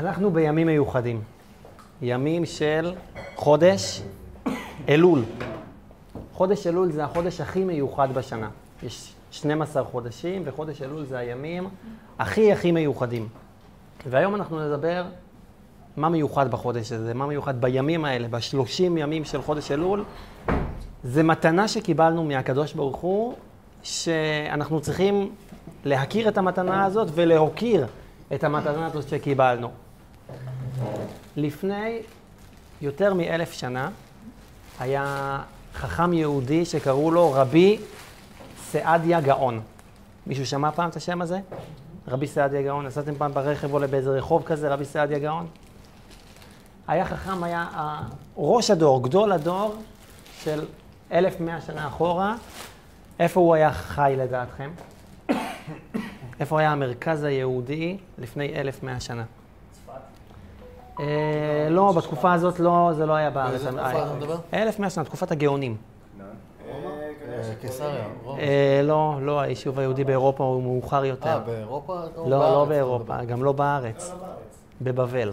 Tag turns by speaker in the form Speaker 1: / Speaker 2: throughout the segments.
Speaker 1: אנחנו בימים מיוחדים. ימים של חודש אלול. חודש אלול זה החודש הכי מיוחד בשנה. יש 12 חודשים, וחודש אלול זה הימים הכי הכי מיוחדים. והיום אנחנו נדבר מה מיוחד בחודש הזה, מה מיוחד בימים האלה, בשלושים ימים של חודש אלול. זה מתנה שקיבלנו מהקדוש ברוך הוא, שאנחנו צריכים להכיר את המתנה הזאת ולהוקיר את המתנה הזאת שקיבלנו. לפני יותר מאלף שנה היה חכם יהודי שקראו לו רבי סעדיה גאון. מישהו שמע פעם את השם הזה? רבי סעדיה גאון? נסעתם פעם ברכב או באיזה רחוב כזה, רבי סעדיה גאון? היה חכם, היה ראש הדור, גדול הדור של אלף מאה שנה אחורה. איפה הוא היה חי לדעתכם? איפה היה המרכז היהודי לפני אלף מאה שנה? אה, לא, בתקופה הזאת לא, זה לא היה בארץ.
Speaker 2: באיזה תקופה אתה מדבר?
Speaker 1: אלף מאה שנה, תקופת הגאונים.
Speaker 2: אה, קיסריה, רומא.
Speaker 1: אה, לא, לא, היישוב היהודי באירופה הוא מאוחר יותר.
Speaker 2: אה, באירופה?
Speaker 1: לא, לא באירופה? גם לא בארץ. בבבל.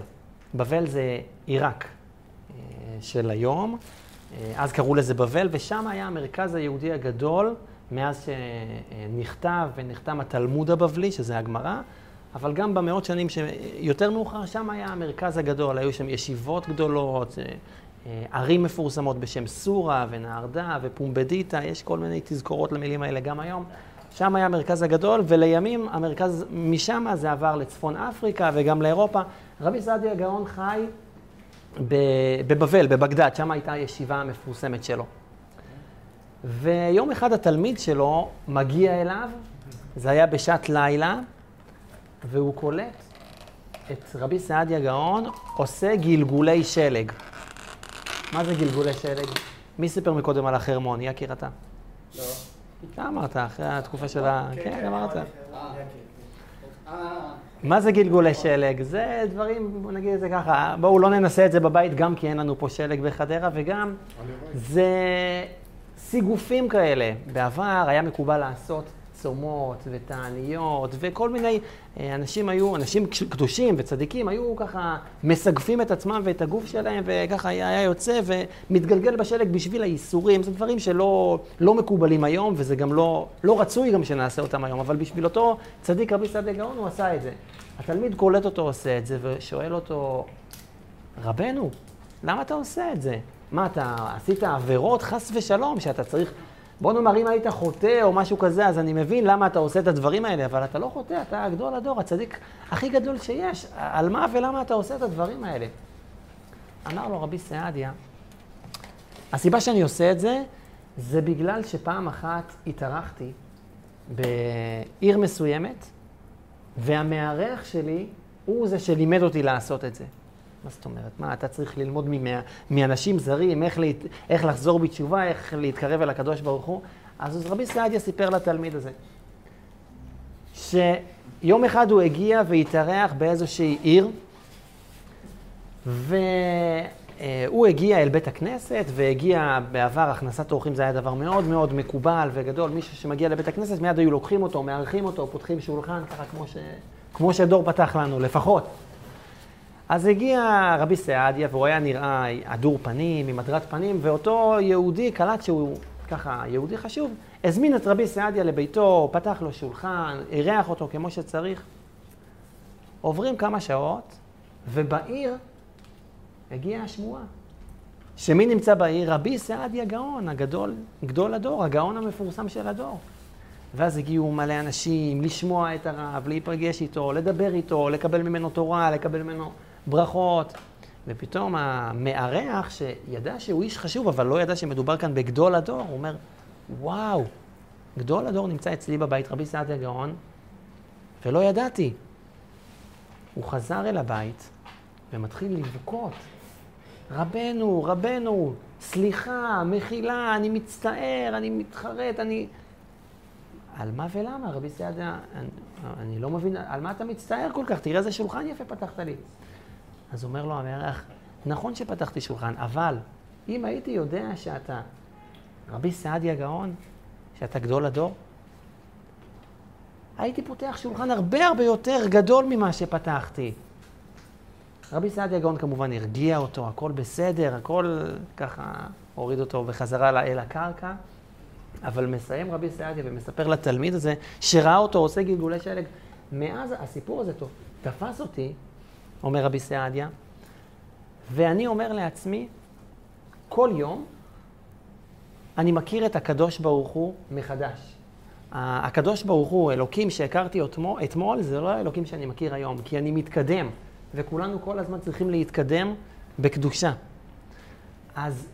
Speaker 1: בבל זה עיראק אה, של היום, אה, אז קראו לזה בבל, ושם היה המרכז היהודי הגדול מאז שנכתב ונחתם התלמוד הבבלי, שזה הגמרא, אבל גם במאות שנים שיותר מאוחר, שם היה המרכז הגדול, היו שם ישיבות גדולות, אה, אה, ערים מפורסמות בשם סורה ונהרדה ופומבדיטה, יש כל מיני תזכורות למילים האלה גם היום. שם היה המרכז הגדול, ולימים המרכז משם זה עבר לצפון אפריקה וגם לאירופה. רבי סעדיה גאון חי בבבל, בבגדד, שם הייתה הישיבה המפורסמת שלו. ויום אחד התלמיד שלו מגיע אליו, זה היה בשעת לילה, והוא קולט את רבי סעדיה גאון עושה גלגולי שלג. מה זה גלגולי שלג? מי סיפר מקודם על החרמון? יקיר אתה.
Speaker 3: לא.
Speaker 1: אתה אמרת, אחרי התקופה של ה... כן, אמרת.
Speaker 3: אה,
Speaker 1: מה זה גלגולי שלג? זה דברים, בוא נגיד את זה ככה, בואו לא ננסה את זה בבית גם כי אין לנו פה שלג בחדרה, וגם זה סיגופים כאלה. בעבר היה מקובל לעשות צומות ותעניות, וכל מיני אה, אנשים היו, אנשים קדושים וצדיקים, היו ככה מסגפים את עצמם ואת הגוף שלהם, וככה היה, היה יוצא ומתגלגל בשלג בשביל הייסורים. זה דברים שלא לא מקובלים היום, וזה גם לא, לא רצוי גם שנעשה אותם היום, אבל בשביל אותו צדיק רבי סעדיה גאון הוא עשה את זה. התלמיד קולט אותו עושה את זה, ושואל אותו, רבנו, למה אתה עושה את זה? מה, אתה עשית עבירות חס ושלום, שאתה צריך... בוא נאמר, אם היית חוטא או משהו כזה, אז אני מבין למה אתה עושה את הדברים האלה, אבל אתה לא חוטא, אתה גדול הדור, הצדיק הכי גדול שיש. על מה ולמה אתה עושה את הדברים האלה? אמר לו רבי סעדיה, הסיבה שאני עושה את זה, זה בגלל שפעם אחת התארחתי בעיר מסוימת, והמארח שלי הוא זה שלימד אותי לעשות את זה. מה זאת אומרת? מה, אתה צריך ללמוד ממא, מאנשים זרים, איך, להת, איך לחזור בתשובה, איך להתקרב אל הקדוש ברוך הוא? אז רבי סעדיה סיפר לתלמיד הזה, שיום אחד הוא הגיע והתארח באיזושהי עיר, והוא הגיע אל בית הכנסת, והגיע בעבר, הכנסת אורחים זה היה דבר מאוד מאוד מקובל וגדול. מישהו שמגיע לבית הכנסת, מיד היו לוקחים אותו, מארחים אותו, פותחים שולחן, ככה כמו, ש... כמו שדור פתח לנו, לפחות. אז הגיע רבי סעדיה, והוא היה נראה הדור פנים, עם הדרת פנים, ואותו יהודי קלט שהוא ככה יהודי חשוב, הזמין את רבי סעדיה לביתו, פתח לו שולחן, אירח אותו כמו שצריך. עוברים כמה שעות, ובעיר הגיעה השמועה. שמי נמצא בעיר? רבי סעדיה גאון, הגדול, גדול הדור, הגאון המפורסם של הדור. ואז הגיעו מלא אנשים לשמוע את הרב, להיפגש איתו, לדבר איתו, לקבל ממנו תורה, לקבל ממנו ברכות. ופתאום המארח, שידע שהוא איש חשוב, אבל לא ידע שמדובר כאן בגדול הדור, הוא אומר, וואו, גדול הדור נמצא אצלי בבית, רבי סעדיה גאון, ולא ידעתי. הוא חזר אל הבית ומתחיל לבכות. רבנו, רבנו, סליחה, מחילה, אני מצטער, אני מתחרט, אני... על מה ולמה, רבי סעדיה? אני, אני לא מבין, על מה אתה מצטער כל כך? תראה איזה שולחן יפה פתחת לי. אז אומר לו המארח, נכון שפתחתי שולחן, אבל אם הייתי יודע שאתה רבי סעדיה גאון, שאתה גדול הדור, הייתי פותח שולחן הרבה הרבה יותר גדול ממה שפתחתי. רבי סעדיה גאון כמובן הרגיע אותו, הכל בסדר, הכל ככה הוריד אותו בחזרה אל הקרקע. אבל מסיים רבי סעדיה ומספר לתלמיד הזה, שראה אותו עושה גלגולי שלג. מאז הסיפור הזה תפס אותי, אומר רבי סעדיה, ואני אומר לעצמי, כל יום אני מכיר את הקדוש ברוך הוא מחדש. הקדוש ברוך הוא, אלוקים שהכרתי אתמול, אתמול, זה לא האלוקים שאני מכיר היום, כי אני מתקדם, וכולנו כל הזמן צריכים להתקדם בקדושה. אז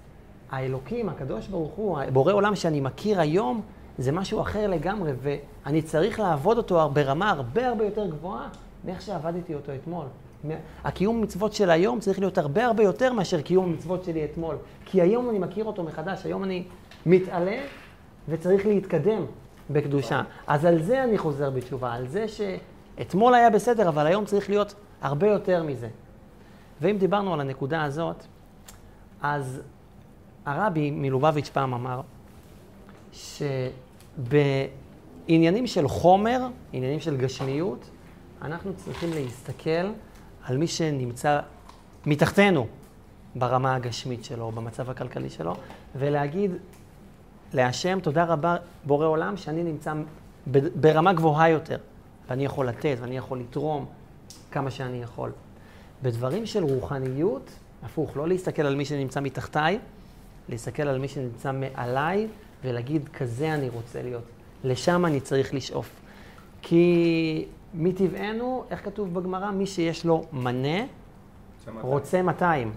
Speaker 1: האלוקים, הקדוש ברוך הוא, בורא עולם שאני מכיר היום, זה משהו אחר לגמרי, ואני צריך לעבוד אותו ברמה הרבה הרבה יותר גבוהה מאיך שעבדתי אותו אתמול. הקיום מצוות של היום צריך להיות הרבה הרבה יותר מאשר קיום המצוות שלי אתמול. כי היום אני מכיר אותו מחדש, היום אני מתעלה וצריך להתקדם בקדושה. אז על זה אני חוזר בתשובה, על זה שאתמול היה בסדר, אבל היום צריך להיות הרבה יותר מזה. ואם דיברנו על הנקודה הזאת, אז הרבי מלובביץ' פעם אמר שבעניינים של חומר, עניינים של גשמיות, אנחנו צריכים להסתכל על מי שנמצא מתחתנו ברמה הגשמית שלו, במצב הכלכלי שלו, ולהגיד להשם, תודה רבה, בורא עולם, שאני נמצא ברמה גבוהה יותר, ואני יכול לתת, ואני יכול לתרום כמה שאני יכול. בדברים של רוחניות, הפוך, לא להסתכל על מי שנמצא מתחתיי, להסתכל על מי שנמצא מעליי ולהגיד, כזה אני רוצה להיות. לשם אני צריך לשאוף. כי מטבענו, איך כתוב בגמרא? מי שיש לו מנה, רוצה 200.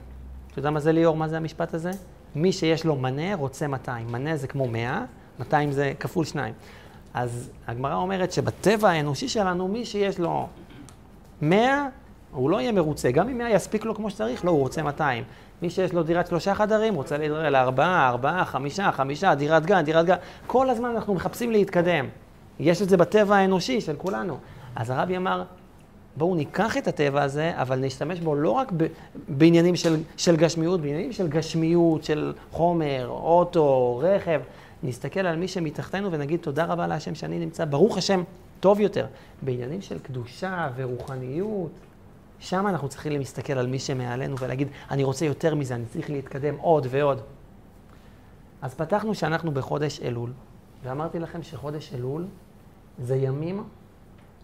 Speaker 1: אתה יודע מה זה ליאור? מה זה המשפט הזה? מי שיש לו מנה, רוצה 200. מנה זה כמו 100, 200 זה כפול 2. אז הגמרא אומרת שבטבע האנושי שלנו, מי שיש לו 100, הוא לא יהיה מרוצה. גם אם 100 יספיק לו כמו שצריך, לא, הוא רוצה 200. מי שיש לו דירת שלושה חדרים, רוצה להתראה לארבעה, ארבעה, חמישה, חמישה, דירת גן, דירת גן. כל הזמן אנחנו מחפשים להתקדם. יש את זה בטבע האנושי של כולנו. אז הרבי אמר, בואו ניקח את הטבע הזה, אבל נשתמש בו לא רק בעניינים של, של גשמיות, בעניינים של גשמיות, של חומר, אוטו, רכב. נסתכל על מי שמתחתנו ונגיד תודה רבה להשם שאני נמצא, ברוך השם, טוב יותר. בעניינים של קדושה ורוחניות, שם אנחנו צריכים להסתכל על מי שמעלינו ולהגיד, אני רוצה יותר מזה, אני צריך להתקדם עוד ועוד. אז פתחנו שאנחנו בחודש אלול, ואמרתי לכם שחודש אלול זה ימים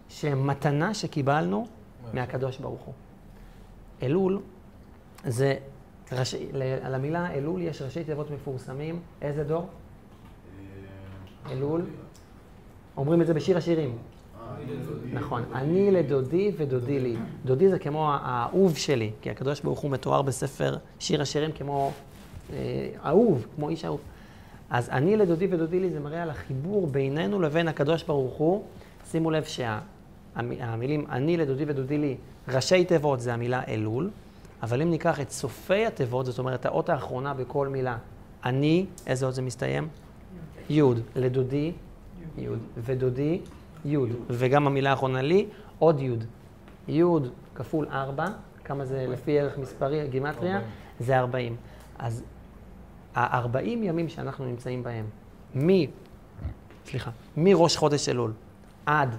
Speaker 1: שהם מתנה שקיבלנו מהקדוש ברוך הוא. אלול זה, ראש... על המילה אלול יש ראשי תיבות מפורסמים. איזה דור? אלול. אומרים את זה בשיר השירים. נכון, אני לדודי ודודי לי. דודי זה כמו האהוב שלי, כי הקדוש ברוך הוא מתואר בספר שיר השירים כמו אה, אהוב, כמו איש אהוב. אז אני לדודי ודודי לי זה מראה על החיבור בינינו לבין הקדוש ברוך הוא. שימו לב שהמילים אני לדודי ודודי לי, ראשי תיבות זה המילה אלול, אבל אם ניקח את סופי התיבות, זאת אומרת האות האחרונה בכל מילה, אני, איזה אות זה מסתיים? יוד. לדודי, יוד. ודודי, יוד. וגם המילה האחרונה לי, עוד יוד. יוד כפול ארבע, כמה זה לפי ערך מספרי, גימטריה? זה ארבעים. אז הארבעים ימים שאנחנו נמצאים בהם, מ... סליחה, מראש חודש אלול עד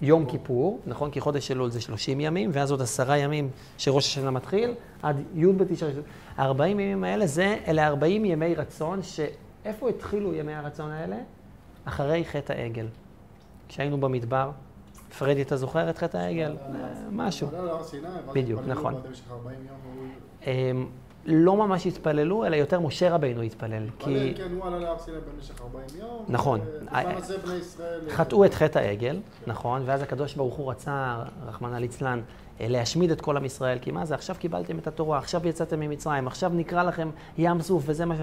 Speaker 1: יום כיפור, נכון? כי חודש אלול זה 30 ימים, ואז עוד עשרה ימים שראש השנה מתחיל, עד י' בתשרי. ה-40 ימים האלה, זה, אלה 40 ימי רצון, שאיפה התחילו ימי הרצון האלה? אחרי חטא העגל. כשהיינו במדבר, פרדי, אתה זוכר את חטא העגל? משהו. בדיוק, נכון. לא ממש התפללו, אלא יותר משה רבינו התפלל.
Speaker 4: כי... כן, הוא עלה להר סיני במשך 40 יום.
Speaker 1: נכון. חטאו את חטא העגל, נכון, ואז הקדוש ברוך הוא רצה, רחמנא ליצלן, להשמיד את כל עם ישראל, כי מה זה, עכשיו קיבלתם את התורה, עכשיו יצאתם ממצרים, עכשיו נקרא לכם ים סוף, וזה מה ש...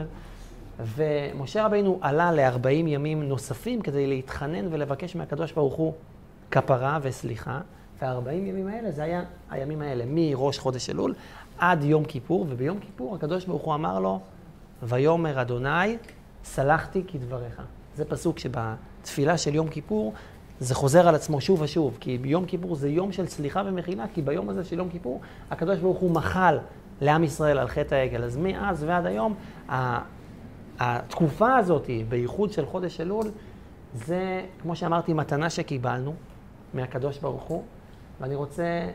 Speaker 1: ומשה רבינו עלה ל-40 ימים נוספים כדי להתחנן ולבקש מהקדוש ברוך הוא כפרה וסליחה. וה-40 ימים האלה, זה היה הימים האלה, מראש חודש אלול עד יום כיפור, וביום כיפור הקדוש ברוך הוא אמר לו, ויאמר אדוני, סלחתי כדבריך. זה פסוק שבתפילה של יום כיפור, זה חוזר על עצמו שוב ושוב, כי ביום כיפור זה יום של סליחה ומחילה, כי ביום הזה של יום כיפור, הקדוש ברוך הוא מחל לעם ישראל על חטא העגל. אז מאז ועד היום, התקופה הזאת, בייחוד של חודש אלול, זה, כמו שאמרתי, מתנה שקיבלנו מהקדוש ברוך הוא, ואני רוצה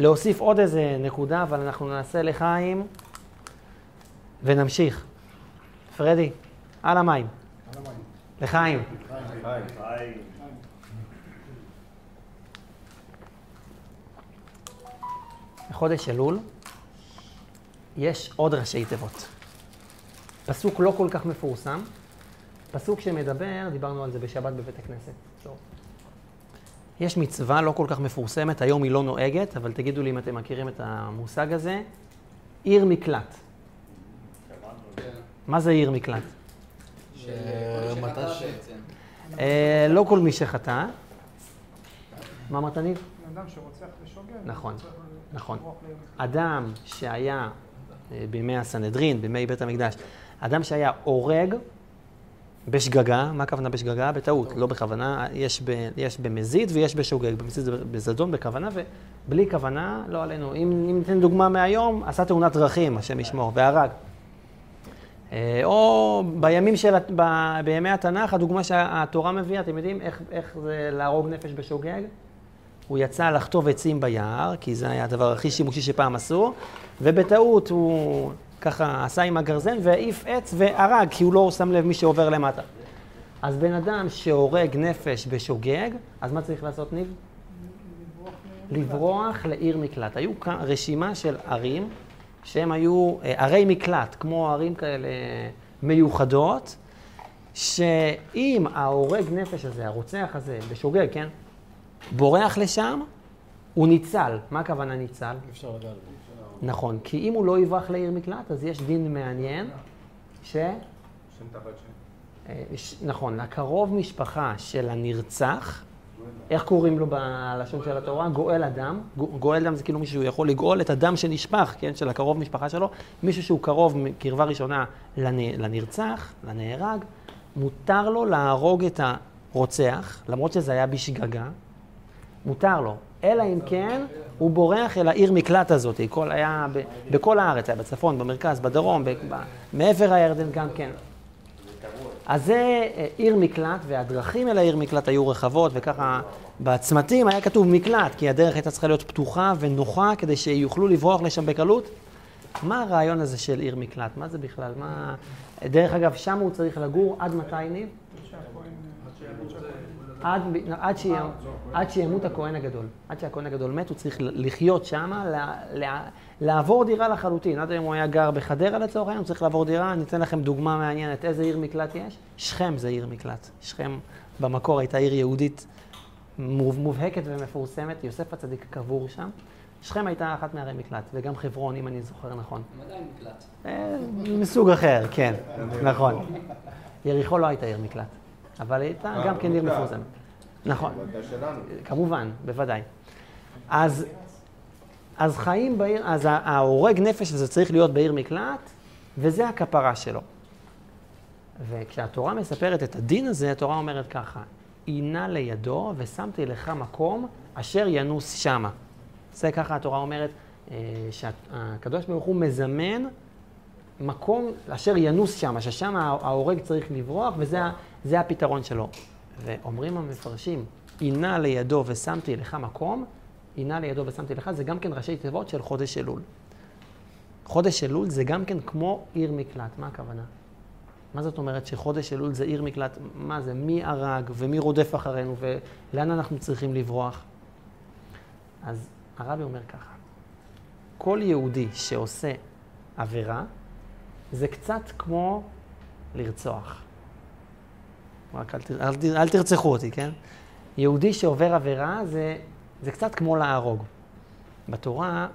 Speaker 1: להוסיף עוד איזה נקודה, אבל אנחנו נעשה לחיים ונמשיך. פרדי, על המים.
Speaker 4: על המים.
Speaker 1: לחיים.
Speaker 4: חיים.
Speaker 1: בחודש אלול יש עוד ראשי תיבות. פסוק לא כל כך מפורסם, פסוק שמדבר, דיברנו על זה בשבת בבית הכנסת. טוב. יש מצווה לא כל כך מפורסמת, היום היא לא נוהגת, אבל תגידו לי אם אתם מכירים את המושג הזה, עיר מקלט. מה זה עיר מקלט?
Speaker 2: ש...
Speaker 1: אה, לא כל מי שחטא. מה אמרת ניב?
Speaker 5: אדם שרוצח ושוגג.
Speaker 1: נכון, נכון. אדם שהיה אה, בימי הסנהדרין, בימי בית המקדש, אדם שהיה הורג בשגגה, מה הכוונה בשגגה? בטעות, לא בכוונה, יש, ב, יש במזיד ויש בשוגג, במזיד זה בזדון בכוונה ובלי כוונה, לא עלינו. אם, אם ניתן דוגמה מהיום, עשה תאונת דרכים, השם ישמור, והרג. אה, או בימים של, ב, בימי התנ"ך, הדוגמה שהתורה מביאה, אתם יודעים איך, איך זה להרוג נפש בשוגג? הוא יצא לחטוב עצים ביער, כי זה היה הדבר הכי שימושי שפעם עשו, ובטעות הוא ככה עשה עם הגרזן והעיף עץ והרג, כי הוא לא שם לב מי שעובר למטה. אז בן אדם שהורג נפש בשוגג, אז מה צריך לעשות ניב? לברוח לעיר מקלט. היו רשימה של ערים שהם היו אה, ערי מקלט, כמו ערים כאלה מיוחדות, שאם ההורג נפש הזה, הרוצח הזה, בשוגג, כן? בורח לשם, הוא ניצל. מה הכוונה ניצל?
Speaker 2: אפשר לגעת בו.
Speaker 1: נכון, כי אם הוא לא יברח לעיר מקלט, אז יש דין מעניין, ש... אה, נכון, הקרוב משפחה של הנרצח, איך קוראים לו בלשון של התורה? גואל אדם. גו- גואל אדם זה כאילו מישהו שיכול לגאול את הדם שנשפך, כן, של הקרוב משפחה שלו. מישהו שהוא קרוב מקרבה ראשונה לנ- לנרצח, לנהרג, מותר לו להרוג את הרוצח, למרות שזה היה בשגגה, מותר לו. אלא אם כן, הוא בורח אל העיר מקלט הזאת. כל היה ב, בכל הארץ, היה בצפון, במרכז, בדרום, מעבר הירדן גם כן. אז זה אה, עיר מקלט, והדרכים אל העיר מקלט היו רחבות, וככה בצמתים היה כתוב מקלט, כי הדרך הייתה צריכה להיות פתוחה ונוחה כדי שיוכלו לברוח לשם בקלות. מה הרעיון הזה של עיר מקלט? מה זה בכלל? מה... דרך אגב, שם הוא צריך לגור עד מתי, ניב? עד, עד, שיהיה, עד שימות הכהן הגדול. עד שהכהן הגדול מת, הוא צריך לחיות שם, לעבור דירה לחלוטין. עד היום הוא היה גר בחדרה לצורך העניין, הוא צריך לעבור דירה. אני אתן לכם דוגמה מעניינת. איזה עיר מקלט יש? שכם זה עיר מקלט. שכם במקור הייתה עיר יהודית מוב- מובהקת ומפורסמת. יוסף הצדיק קבור שם. שכם הייתה אחת מערי מקלט, וגם חברון, אם אני זוכר נכון.
Speaker 3: עדיין מקלט.
Speaker 1: אה, מסוג אחר, כן, נכון. יריחו לא הייתה עיר מקלט, אבל הייתה גם כן עיר מפורסמת. נכון. כמובן, בוודאי. אז, אז חיים בעיר, אז ההורג נפש הזה צריך להיות בעיר מקלט, וזה הכפרה שלו. וכשהתורה מספרת את הדין הזה, התורה אומרת ככה, עינה לידו ושמתי לך מקום אשר ינוס שמה. זה ככה התורה אומרת, אה, שהקדוש ברוך הוא מזמן מקום אשר ינוס שמה, ששם ההורג צריך לברוח, וזה זה הפתרון שלו. ואומרים המפרשים, עינה לידו ושמתי לך מקום, עינה לידו ושמתי לך, זה גם כן ראשי תיבות של חודש אלול. חודש אלול זה גם כן כמו עיר מקלט, מה הכוונה? מה זאת אומרת שחודש אלול זה עיר מקלט? מה זה? מי הרג ומי רודף אחרינו ולאן אנחנו צריכים לברוח? אז הרבי אומר ככה, כל יהודי שעושה עבירה, זה קצת כמו לרצוח. רק אל, אל, תר, אל תרצחו אותי, כן? יהודי שעובר עבירה זה, זה קצת כמו להרוג. בתורה,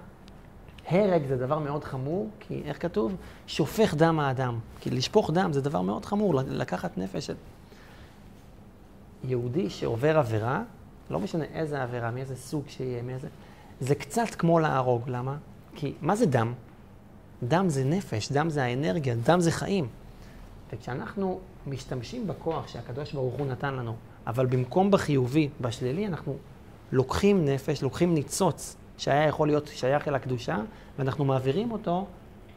Speaker 1: הרג זה דבר מאוד חמור, כי איך כתוב? שופך דם האדם. כי לשפוך דם זה דבר מאוד חמור, לקחת נפש. יהודי שעובר עבירה, לא משנה איזה עבירה, מאיזה סוג שיהיה, מאיזה... זה קצת כמו להרוג, למה? כי מה זה דם? דם זה נפש, דם זה האנרגיה, דם זה חיים. וכשאנחנו משתמשים בכוח שהקדוש ברוך הוא נתן לנו, אבל במקום בחיובי, בשלילי, אנחנו לוקחים נפש, לוקחים ניצוץ שהיה יכול להיות שייך אל הקדושה, ואנחנו מעבירים אותו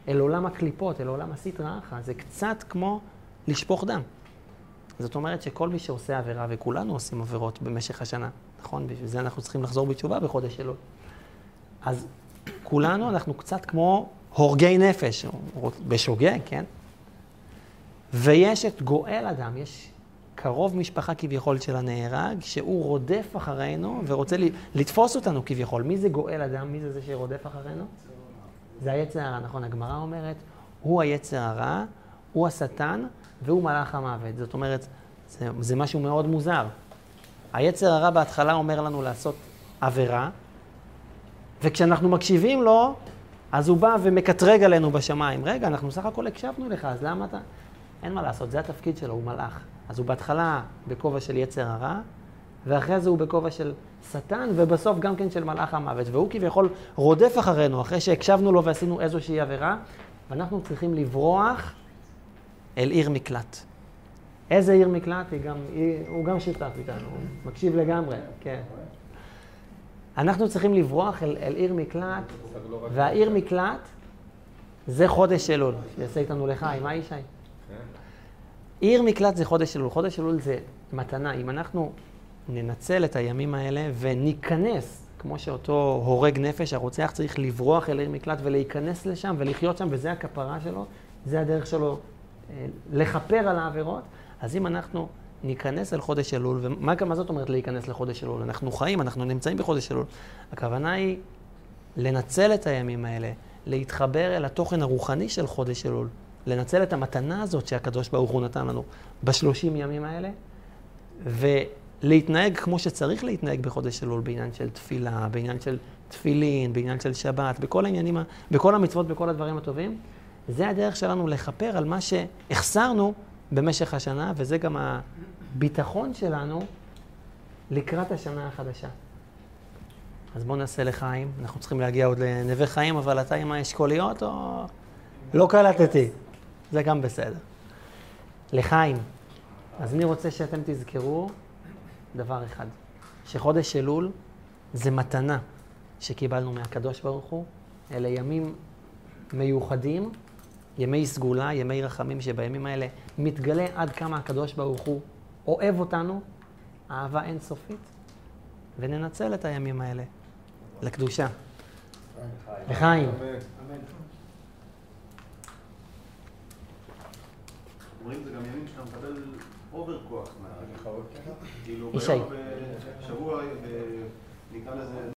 Speaker 1: אל עולם הקליפות, אל עולם הסטרא אחרא. זה קצת כמו לשפוך דם. זאת אומרת שכל מי שעושה עבירה, וכולנו עושים עבירות במשך השנה, נכון? בשביל זה אנחנו צריכים לחזור בתשובה בחודש אלול. אז כולנו, אנחנו קצת כמו הורגי נפש, בשוגג, כן? ויש את גואל אדם, יש קרוב משפחה כביכול של הנהרג, שהוא רודף אחרינו ורוצה לתפוס אותנו כביכול. מי זה גואל אדם? מי זה זה שרודף אחרינו? זה היצר הרע, נכון? הגמרא אומרת, הוא היצר הרע, הוא השטן והוא מלאך המוות. זאת אומרת, זה, זה משהו מאוד מוזר. היצר הרע בהתחלה אומר לנו לעשות עבירה, וכשאנחנו מקשיבים לו, אז הוא בא ומקטרג עלינו בשמיים. רגע, אנחנו סך הכל הקשבנו לך, אז למה אתה... אין מה לעשות, זה התפקיד שלו, הוא מלאך. אז הוא בהתחלה בכובע של יצר הרע, ואחרי זה הוא בכובע של שטן, ובסוף גם כן של מלאך המוות. והוא כביכול רודף אחרינו, אחרי שהקשבנו לו ועשינו איזושהי עבירה, ואנחנו צריכים לברוח אל עיר מקלט. איזה עיר מקלט? היא גם, היא, הוא גם שותף איתנו, הוא מקשיב לגמרי, כן. אנחנו צריכים לברוח אל, אל עיר מקלט, והעיר מקלט זה חודש אלול, שיעשה איתנו לחיים. מה ישי? עיר מקלט זה חודש אלול. חודש אלול זה מתנה. אם אנחנו ננצל את הימים האלה וניכנס, כמו שאותו הורג נפש, הרוצח צריך לברוח אל עיר מקלט ולהיכנס לשם ולחיות שם, וזה הכפרה שלו, זה הדרך שלו אה, לכפר על העבירות. אז אם אנחנו ניכנס אל חודש אלול, ומה מה זאת אומרת להיכנס לחודש אלול? אנחנו חיים, אנחנו נמצאים בחודש אלול. הכוונה היא לנצל את הימים האלה, להתחבר אל התוכן הרוחני של חודש אלול. לנצל את המתנה הזאת שהקדוש ברוך הוא נתן לנו בשלושים ימים האלה, ולהתנהג כמו שצריך להתנהג בחודש אלול, בעניין של תפילה, בעניין של תפילין, בעניין של שבת, בכל העניינים, בכל המצוות, בכל הדברים הטובים. זה הדרך שלנו לכפר על מה שהחסרנו במשך השנה, וזה גם הביטחון שלנו לקראת השנה החדשה. אז בואו נעשה לחיים, אנחנו צריכים להגיע עוד לנווה חיים, אבל אתה עם האשכוליות או... לא קלטתי. זה גם בסדר. לחיים. אז אני רוצה שאתם תזכרו דבר אחד, שחודש אלול זה מתנה שקיבלנו מהקדוש ברוך הוא. אלה ימים מיוחדים, ימי סגולה, ימי רחמים, שבימים האלה מתגלה עד כמה הקדוש ברוך הוא אוהב אותנו, אהבה אינסופית, וננצל את הימים האלה לקדושה. לחיים.
Speaker 6: אומרים זה גם ימים שאתה מקבל אובר כוח.
Speaker 1: ישי.
Speaker 6: שבוע, נקרא לזה...